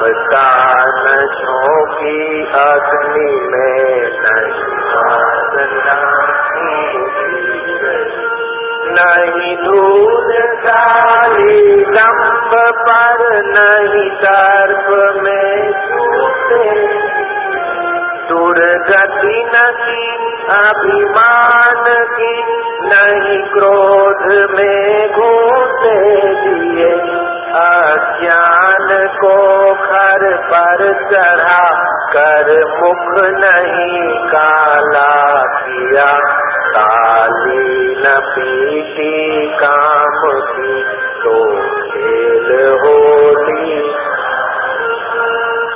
ममता न अग्नि में नहीं धूल डाली लंब पर, नहीं दर्प में छूटे। दुर्गति नदी अभिमान की, नहीं क्रोध में घूटे दिए पर चढ़ा कर मुख नहीं काला किया। ताली न पीती काम की तो खेल होली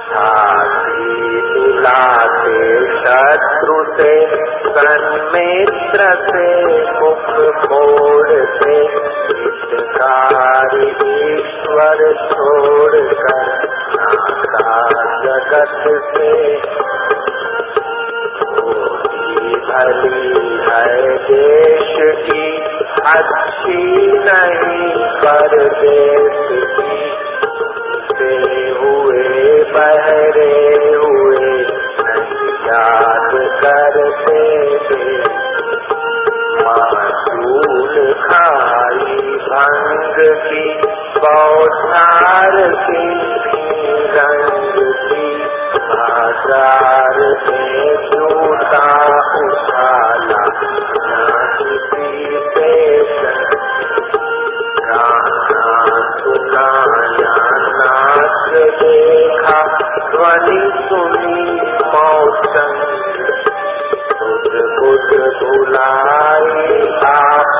छाती दिलाते शत्रु से, सन्मित्र से, मुख मोड़ते। ईश्वर छोड़ कर जगत से भली है देश की, अच्छी नहीं पर देश की। से हुए, बहरे हुए याद करते थे। मासूल खाई भंग की, बौछार की बाजार में जूता उछाला न किसी पेशन गाना सुनाया नाच देखा ध्वनि सुनी मौसम बुध बुध बुलाई आप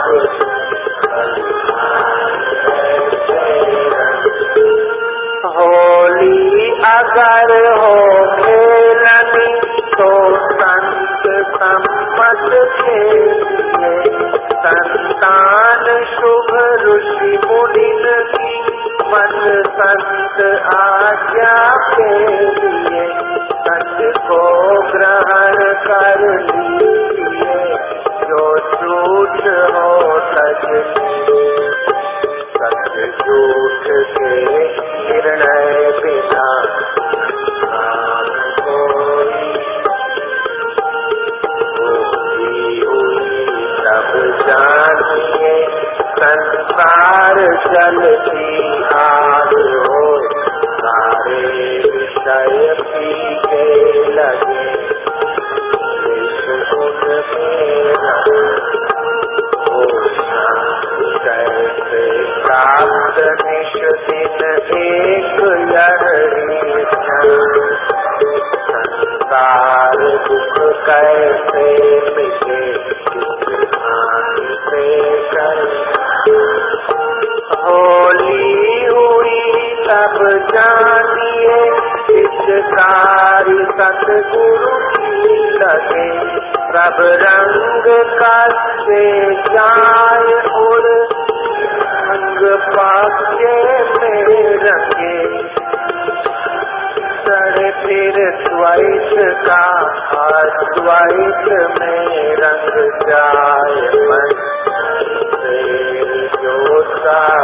होली अगर हो संत के संतान शुभ ऋषि मुनिन की मन संत आज्ञा के लिए सच को ग्रहण कर लीजिए विषय पीके कार्य सतगुरु की लगे सब रंग कसे जाय उड़ रंग पाके में रंगे सर फिर द्वैत का अद्वैत में रंग जाय मन। से जो सादित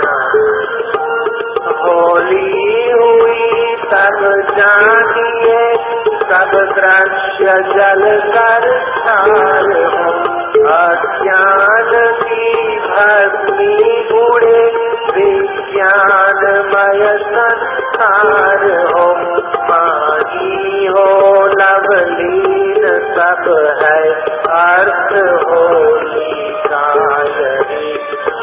दृश्य जल कर सार हो ज्ञान की भस्मी उड़े विज्ञानमय संसार हो पानी हो लवलीन सब है अर्थ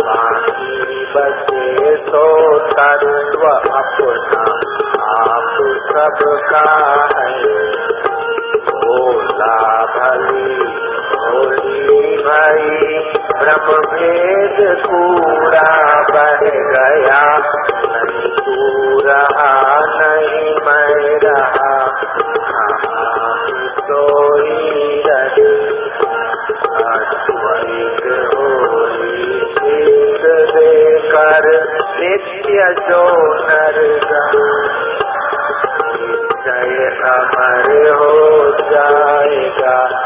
बाकी बसे तो तत्व अपना आप सबका धर्म भेद पूरा बन गया। नहीं पूरा नहीं मैं रहा। तो ही रही। हो देकर नित्य जो नर निश्चय अमर हो जाएगा।